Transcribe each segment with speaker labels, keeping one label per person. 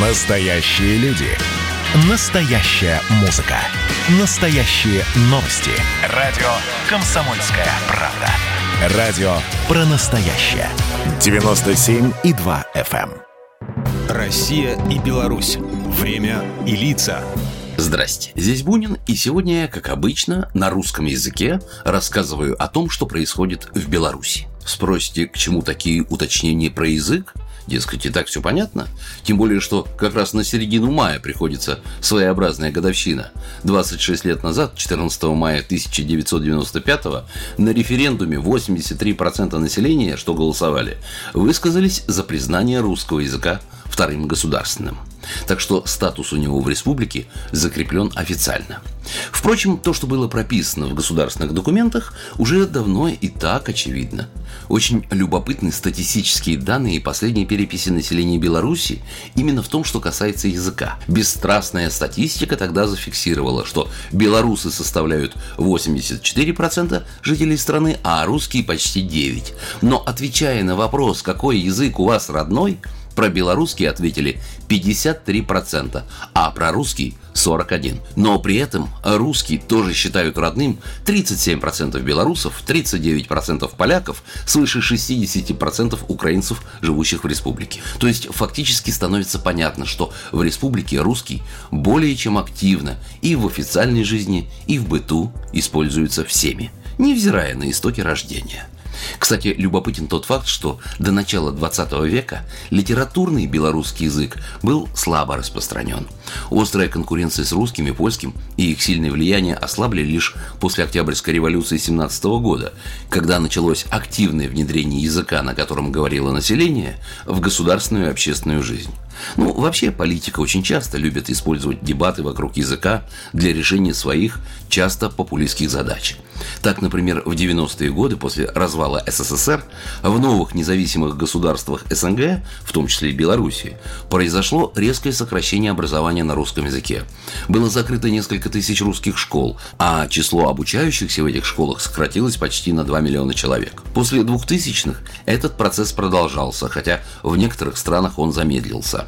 Speaker 1: Настоящие люди. Настоящая музыка. Настоящие новости. Радио «Комсомольская правда». Радио про настоящее. 97,2 FM.
Speaker 2: эм. Россия и Беларусь. Время и лица.
Speaker 3: Здрасте, здесь Бунин, и сегодня я, как обычно, на русском языке рассказываю о том, что происходит в Беларуси. Спросите, к чему такие уточнения про язык? Дескать, и так все понятно. Тем более, что как раз на середину мая приходится своеобразная годовщина. 26 лет назад, 14 мая 1995 на референдуме 83% населения, что голосовали, высказались за признание русского языка вторым государственным. Так что статус у него в республике закреплен официально. Впрочем, то, что было прописано в государственных документах, уже давно и так очевидно. Очень любопытны статистические данные и последние переписи населения Беларуси именно в том, что касается языка. Бесстрастная статистика тогда зафиксировала, что белорусы составляют 84% жителей страны, а русские почти 9%. Но отвечая на вопрос, какой язык у вас родной, про белорусский ответили 53%, а про русский 41%. Но при этом русский тоже считают родным 37% белорусов, 39% поляков, свыше 60% украинцев, живущих в республике. То есть фактически становится понятно, что в республике русский более чем активно и в официальной жизни, и в быту используется всеми, невзирая на истоки рождения. Кстати, любопытен тот факт, что до начала 20 века литературный белорусский язык был слабо распространен. Острая конкуренция с русским и польским и их сильное влияние ослабли лишь после Октябрьской революции 17 года, когда началось активное внедрение языка, на котором говорило население, в государственную и общественную жизнь. Ну, вообще политика очень часто любит использовать дебаты вокруг языка для решения своих, часто популистских задач. Так, например, в 90-е годы после развала СССР в новых независимых государствах СНГ, в том числе и Белоруссии, произошло резкое сокращение образования на русском языке. Было закрыто несколько тысяч русских школ, а число обучающихся в этих школах сократилось почти на 2 миллиона человек. После 2000-х этот процесс продолжался, хотя в некоторых странах он замедлился.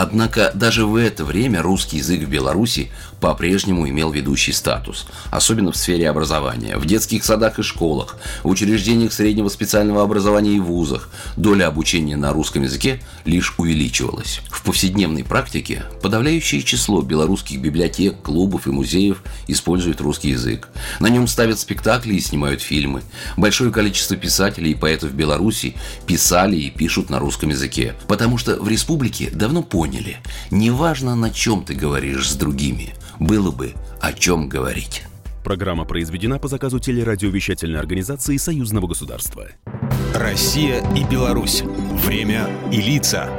Speaker 3: Однако даже в это время русский язык в Беларуси по-прежнему имел ведущий статус, особенно в сфере образования. В детских садах и школах, в учреждениях среднего специального образования и вузах доля обучения на русском языке лишь увеличивалась. В повседневной практике подавляющее число белорусских библиотек, клубов и музеев используют русский язык. На нем ставят спектакли и снимают фильмы. Большое количество писателей и поэтов Беларуси писали и пишут на русском языке, потому что в республике давно поняли, неважно на чем ты говоришь с другими, было бы о чем говорить.
Speaker 2: Программа произведена по заказу телерадиовещательной организации Союзного государства. Россия и Беларусь. Время и лица.